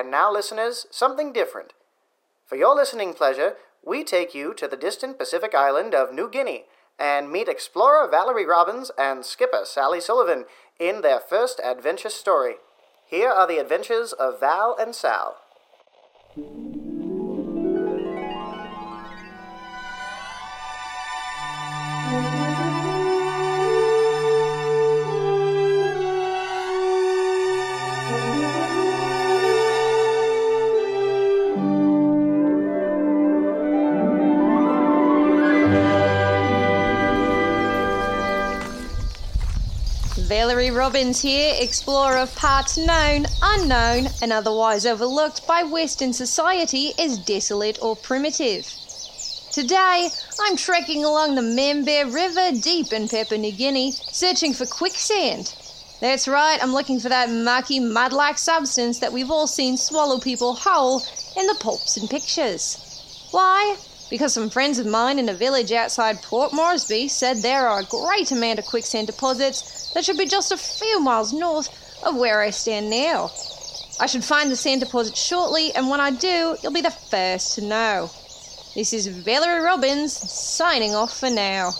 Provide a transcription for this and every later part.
And now, listeners, something different. For your listening pleasure, we take you to the distant Pacific island of New Guinea and meet explorer Valerie Robyns and skipper Sally Sullivan in their first adventure story. Here are the adventures of Val and Sal. Robyns here, explorer of parts known, unknown, and otherwise overlooked by Western society as desolate or primitive. Today, I'm trekking along the Mambare River deep in Papua New Guinea, searching for quicksand. That's right, I'm looking for that murky, mud like substance that we've all seen swallow people whole in the pulps and pictures. Why? Because some friends of mine in a village outside Port Moresby said there are a great amount of quicksand deposits that should be just a few miles north of where I stand now. I should find the sand deposit shortly, and when I do, you'll be the first to know. This is Valerie Robyns signing off for now.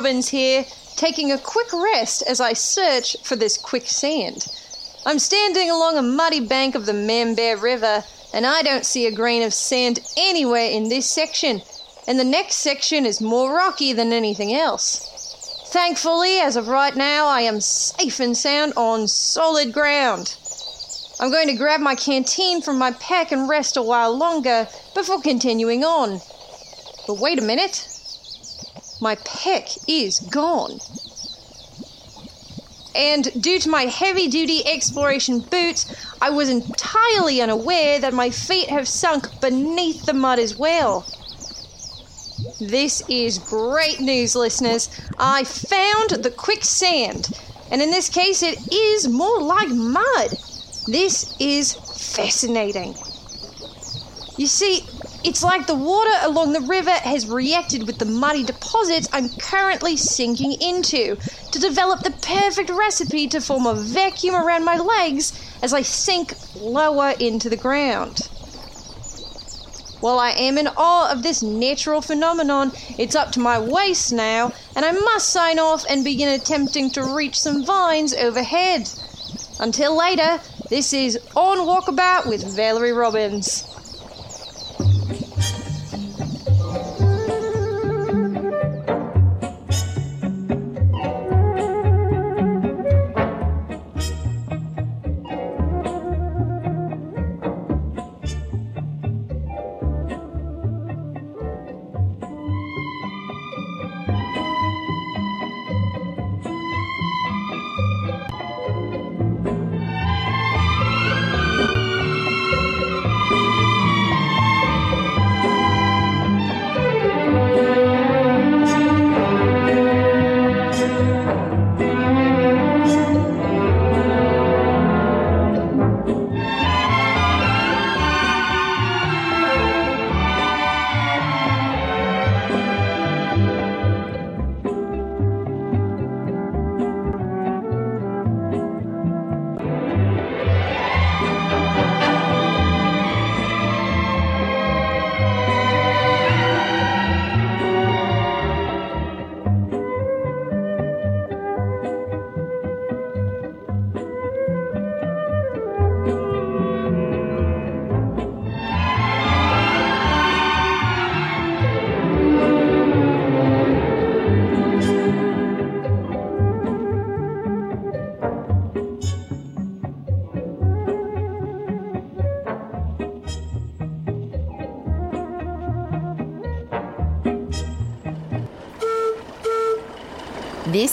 Robyns here, taking a quick rest as I search for this quicksand. I'm standing along a muddy bank of the Mambare River, and I don't see a grain of sand anywhere in this section, and the next section is more rocky than anything else. Thankfully, as of right now, I am safe and sound on solid ground. I'm going to grab my canteen from my pack and rest a while longer before continuing on. But wait a minute. My pack is gone. And due to my heavy duty exploration boots, I was entirely unaware that my feet have sunk beneath the mud as well. This is great news, listeners. I found the quicksand, and in this case, it is more like mud. This is fascinating. You see, it's like the water along the river has reacted with the muddy deposits I'm currently sinking into to develop the perfect recipe to form a vacuum around my legs as I sink lower into the ground. While I am in awe of this natural phenomenon, it's up to my waist now, and I must sign off and begin attempting to reach some vines overhead. Until later, this is On Walkabout with Valerie Robyns.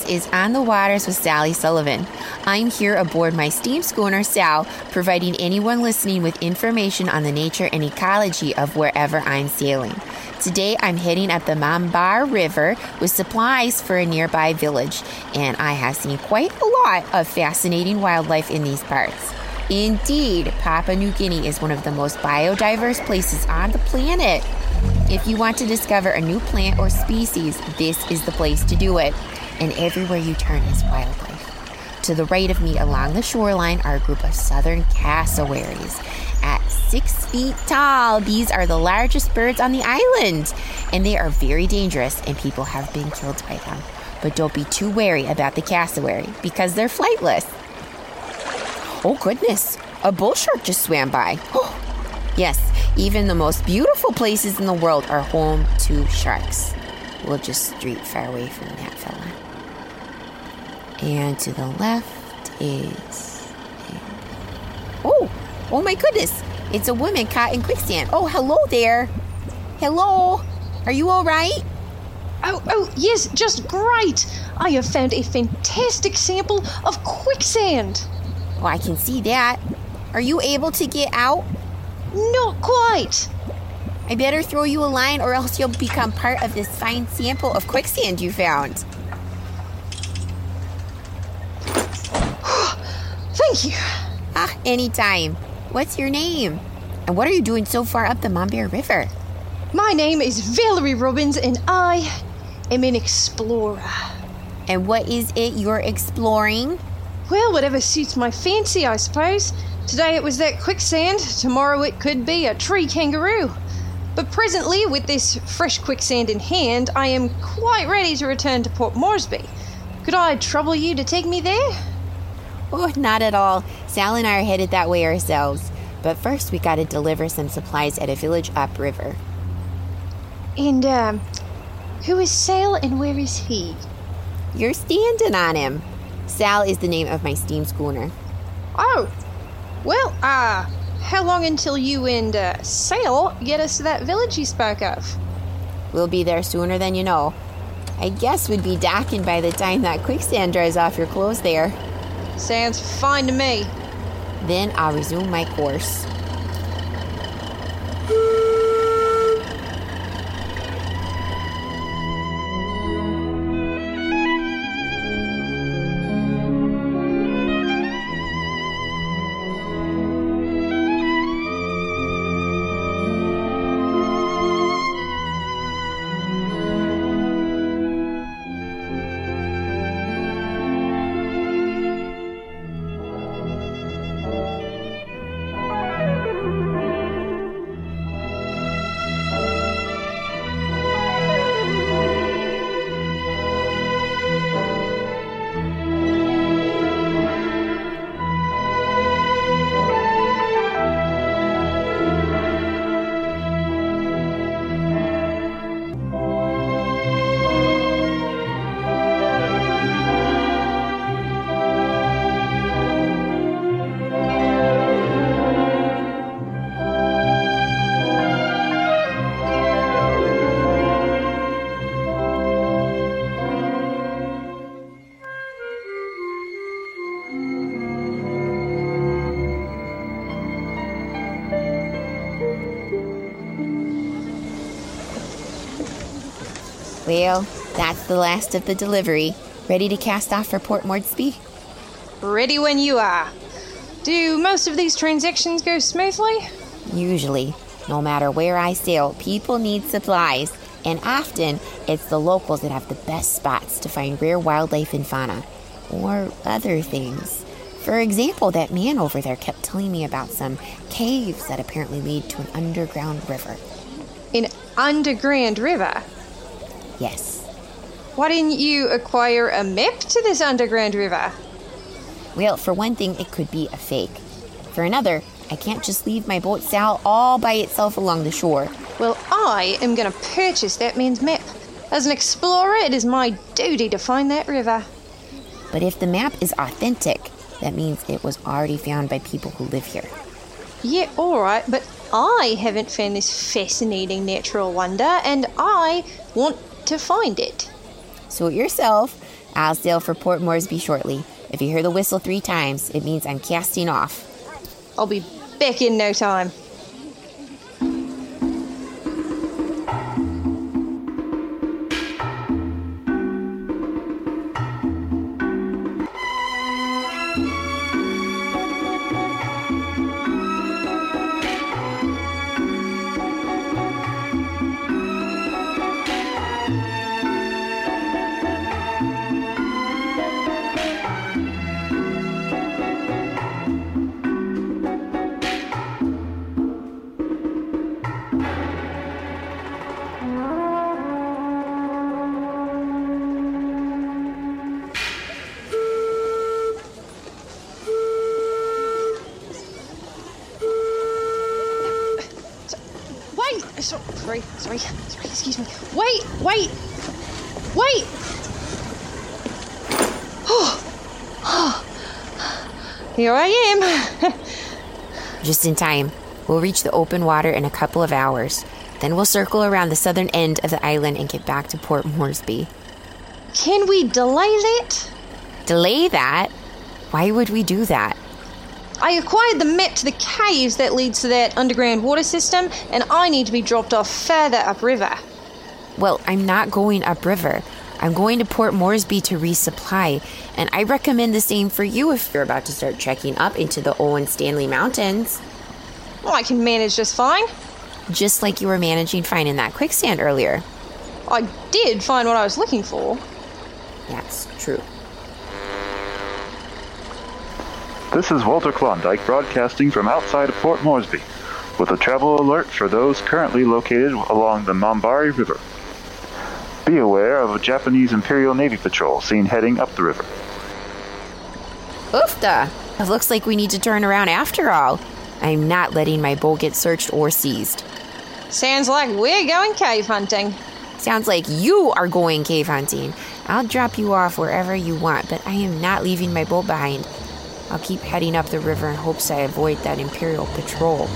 Is On the Waters with Sally Sullivan. I'm here aboard my steam schooner, Sal, providing anyone listening with information on the nature and ecology of wherever I'm sailing. Today, I'm heading up the Mambare River with supplies for a nearby village, and I have seen quite a lot of fascinating wildlife in these parts. Indeed, Papua New Guinea is one of the most biodiverse places on the planet. If you want to discover a new plant or species, this is the place to do it and everywhere you turn is wildlife. To the right of me along the shoreline are a group of southern cassowaries. At six feet tall, these are the largest birds on the island, and they are very dangerous, and people have been killed by them. But don't be too wary about the cassowary because they're flightless. Oh, goodness, a bull shark just swam by. Oh, yes, even the most beautiful places in the world are home to sharks. We'll just street far away from that fella. And to the left is. Oh, oh my goodness. It's a woman caught in quicksand. Oh, hello there. Hello. Are you all right? Oh, oh, yes, just great. I have found a fantastic sample of quicksand. Oh, I can see that. Are you able to get out? Not quite. I better throw you a line or else you'll become part of this fine sample of quicksand you found. Thank you. Ah, anytime. What's your name? And what are you doing so far up the Mambare River? My name is Valerie Robyns, and I am an explorer. And what is it you're exploring? Well, whatever suits my fancy, I suppose. Today it was that quicksand, tomorrow it could be a tree kangaroo. But presently, with this fresh quicksand in hand, I am quite ready to return to Port Moresby. Could I trouble you to take me there? Oh, not at all. Sal and I are headed that way ourselves. But first, we gotta deliver some supplies at a village upriver. And, um, who is Sal and where is he? You're standing on him. Sal is the name of my steam schooner. Oh, well, uh, how long until you and uh, Sal get us to that village you spoke of? We'll be there sooner than you know. I guess we'd be docking by the time that quicksand dries off your clothes there. Sounds fine to me. Then I'll resume my course. That's the last of the delivery. Ready to cast off for Port Moresby? Ready when you are. Do most of these transactions go smoothly? Usually. No matter where I sail, people need supplies, and often it's the locals that have the best spots to find rare wildlife and fauna. Or other things. For example, that man over there kept telling me about some caves that apparently lead to an underground river. An underground river? Yes. Why didn't you acquire a map to this underground river? Well, for one thing, it could be a fake. For another, I can't just leave my boat Sal all by itself along the shore. Well, I am going to purchase that man's map. As an explorer, it is my duty to find that river. But if the map is authentic, that means it was already found by people who live here. Yeah, alright, but I haven't found this fascinating natural wonder, and I want to find it. Suit yourself. I'll sail for Port Moresby shortly. If you hear the whistle three times, it means I'm casting off. I'll be back in no time. So, sorry, sorry, sorry, excuse me. Wait, wait, wait! Here I am. Just in time. We'll reach the open water in a couple of hours. Then we'll circle around the southern end of the island and get back to Port Moresby. Can we delay that? Delay that? Why would we do that? I acquired the map to the caves that leads to that underground water system, and I need to be dropped off further upriver. Well, I'm not going upriver. I'm going to Port Moresby to resupply, and I recommend the same for you if you're about to start trekking up into the Owen Stanley Mountains. Well, I can manage just fine. Just like you were managing fine in that quicksand earlier. I did find what I was looking for. That's true. This is Walter Klondike broadcasting from outside of Port Moresby with a travel alert for those currently located along the Mambare River. Be aware of a Japanese Imperial Navy patrol seen heading up the river. Oofda! It looks like we need to turn around after all. I'm not letting my boat get searched or seized. Sounds like we're going cave hunting. Sounds like you are going cave hunting. I'll drop you off wherever you want, but I am not leaving my boat behind. I'll keep heading up the river in hopes I avoid that Imperial patrol.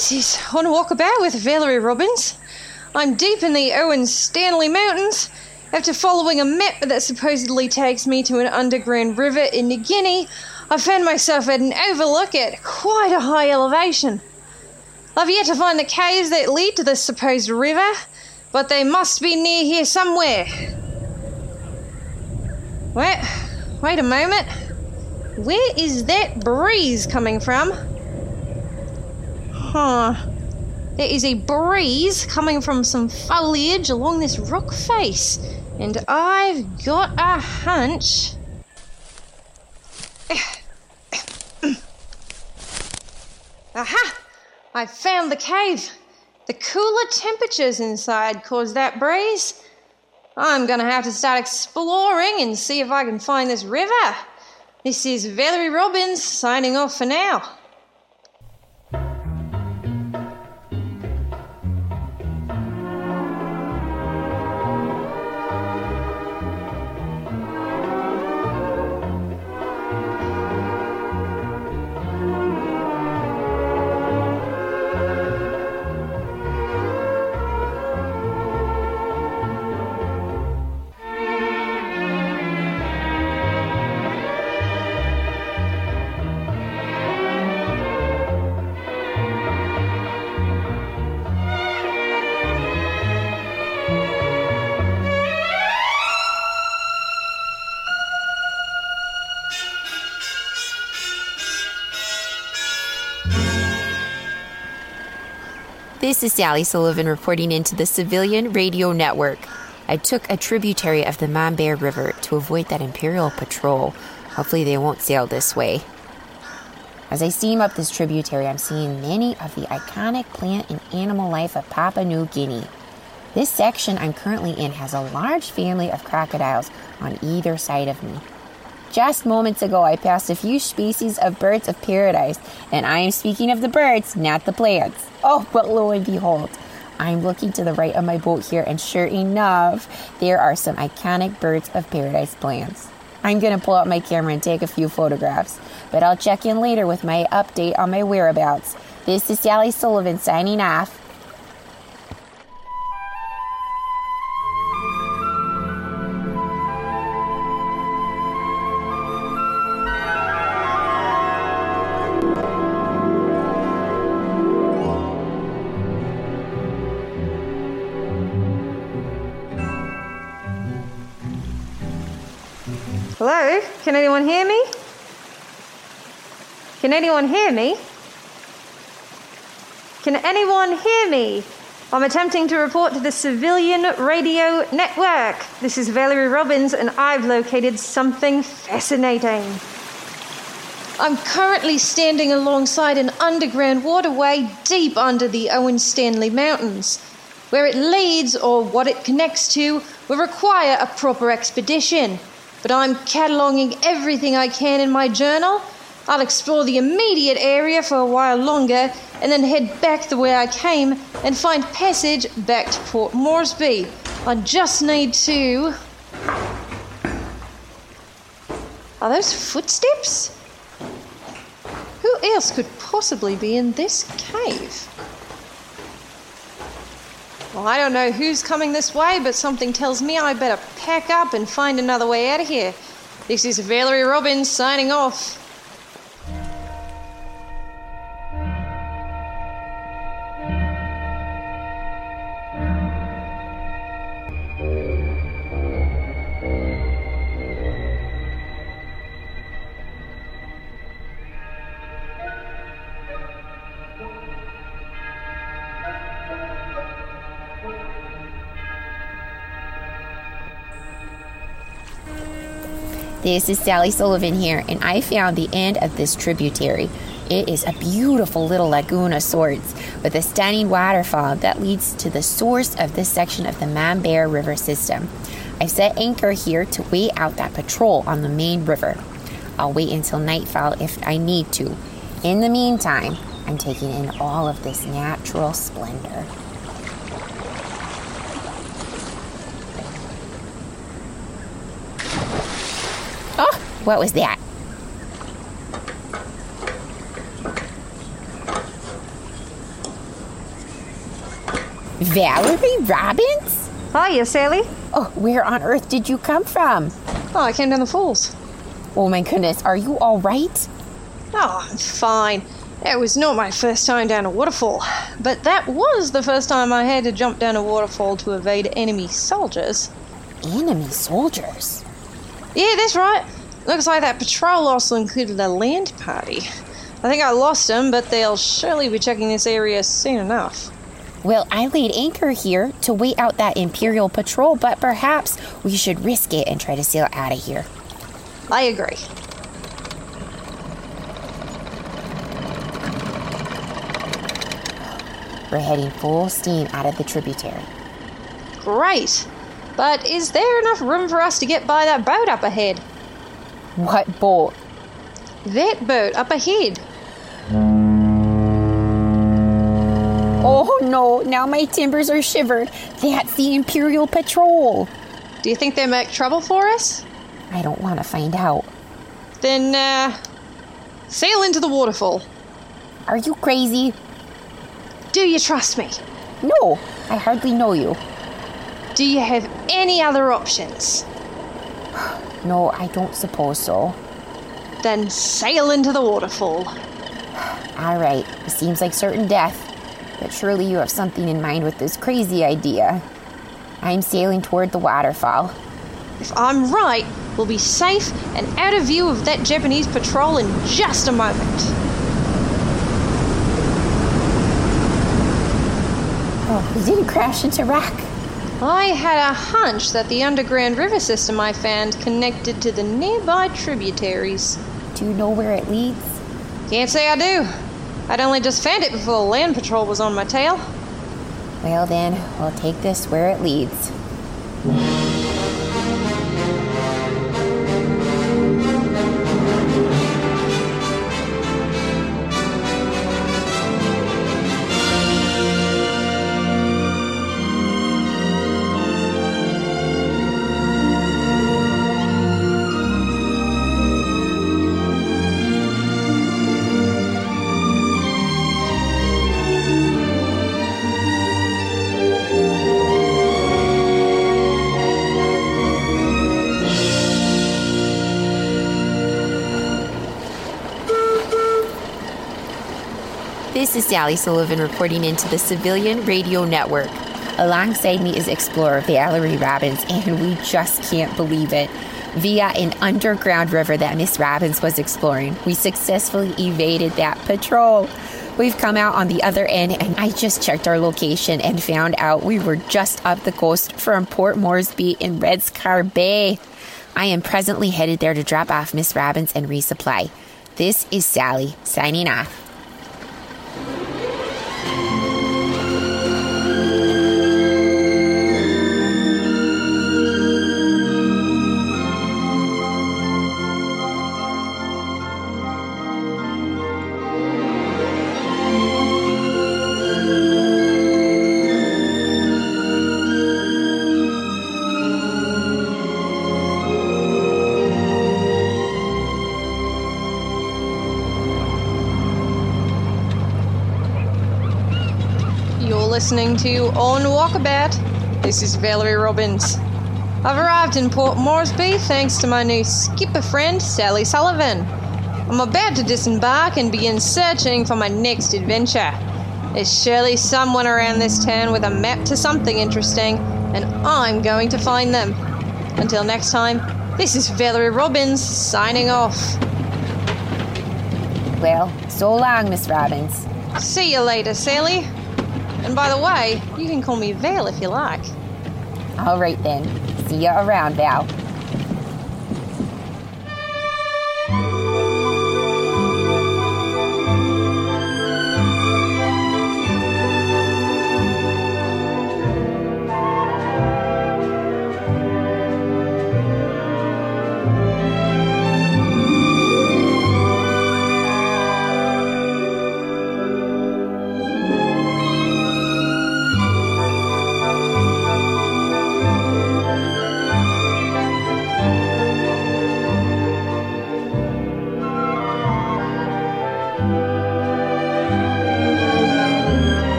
This is on a walkabout with Valerie Robyns. I'm deep in the Owen Stanley Mountains. After following a map that supposedly takes me to an underground river in New Guinea, I found myself at an overlook at quite a high elevation. I've yet to find the caves that lead to this supposed river, but they must be near here somewhere. Wait, wait a moment. Where is that breeze coming from? Huh. There is a breeze coming from some foliage along this rock face, and I've got a hunch. Aha! I found the cave. The cooler temperatures inside caused that breeze. I'm gonna have to start exploring and see if I can find this river. This is Valerie Robyns signing off for now. This is Sally Sullivan reporting into the Civilian Radio Network. I took a tributary of the Mambare River to avoid that Imperial patrol. Hopefully, they won't sail this way. As I steam up this tributary, I'm seeing many of the iconic plant and animal life of Papua New Guinea. This section I'm currently in has a large family of crocodiles on either side of me. Just moments ago, I passed a few species of birds of paradise, and I am speaking of the birds, not the plants. Oh, but lo and behold, I'm looking to the right of my boat here, and sure enough, there are some iconic birds of paradise plants. I'm gonna pull out my camera and take a few photographs, but I'll check in later with my update on my whereabouts. This is Sally Sullivan signing off. Can anyone hear me? Can anyone hear me? Can anyone hear me? I'm attempting to report to the Civilian Radio Network. This is Valerie Robyns, and I've located something fascinating. I'm currently standing alongside an underground waterway deep under the Owen Stanley Mountains. Where it leads or what it connects to will require a proper expedition but I'm cataloguing everything I can in my journal. I'll explore the immediate area for a while longer and then head back the way I came and find passage back to Port Moresby. I just need to. Are those footsteps? Who else could possibly be in this cave? Well, I don't know who's coming this way, but something tells me I better pack up and find another way out of here. This is Valerie Robyns signing off. This is Sally Sullivan here, and I found the end of this tributary. It is a beautiful little lagoon of sorts with a stunning waterfall that leads to the source of this section of the Mambare River system. I've set anchor here to wait out that patrol on the main river. I'll wait until nightfall if I need to. In the meantime, I'm taking in all of this natural splendor. Oh, what was that? Valerie Robyns? Hiya, Sally. Oh, where on earth did you come from? Oh, I came down the falls. Oh my goodness, are you all right? Oh, I'm fine. It was not my first time down a waterfall, but that was the first time I had to jump down a waterfall to evade enemy soldiers. Enemy soldiers? Yeah, that's right. Looks like that patrol also included a land party. I think I lost them, but they'll surely be checking this area soon enough. Well, I laid anchor here to wait out that Imperial patrol, but perhaps we should risk it and try to sail out of here. I agree. We're heading full steam out of the tributary. Great. But is there enough room for us to get by that boat up ahead? What boat? That boat up ahead. Oh no, now my timbers are shivered. That's the Imperial patrol. Do you think they make trouble for us? I don't want to find out. Then, uh, sail into the waterfall. Are you crazy? Do you trust me? No, I hardly know you. Do you have any other options? No, I don't suppose so. Then sail into the waterfall. All right, it seems like certain death, but surely you have something in mind with this crazy idea. I'm sailing toward the waterfall. If I'm right, we'll be safe and out of view of that Japanese patrol in just a moment. Oh, we didn't crash into rock. I had a hunch that the underground river system I found connected to the nearby tributaries. Do you know where it leads? Can't say I do. I'd only just found it before the land patrol was on my tail. Well, then, we'll take this where it leads. Is Sally Sullivan reporting into the Civilian Radio Network. Alongside me is explorer Valerie Robyns, and we just can't believe it. Via an underground river that Miss Robyns was exploring, we successfully evaded that patrol. We've come out on the other end, and I just checked our location and found out we were just up the coast from Port Moresby in Red Scar Bay. I am presently headed there to drop off Miss Robyns and resupply. This is Sally, signing off. Listening to On Walkabout. This is Valerie Robyns. I've arrived in Port Moresby thanks to my new skipper friend, Sally Sullivan. I'm about to disembark and begin searching for my next adventure. There's surely someone around this town with a map to something interesting, and I'm going to find them. Until next time, this is Valerie Robyns signing off. Well, so long, Miss Robyns. See you later, Sally. And by the way, you can call me Val if you like. All right then. See you around, Val.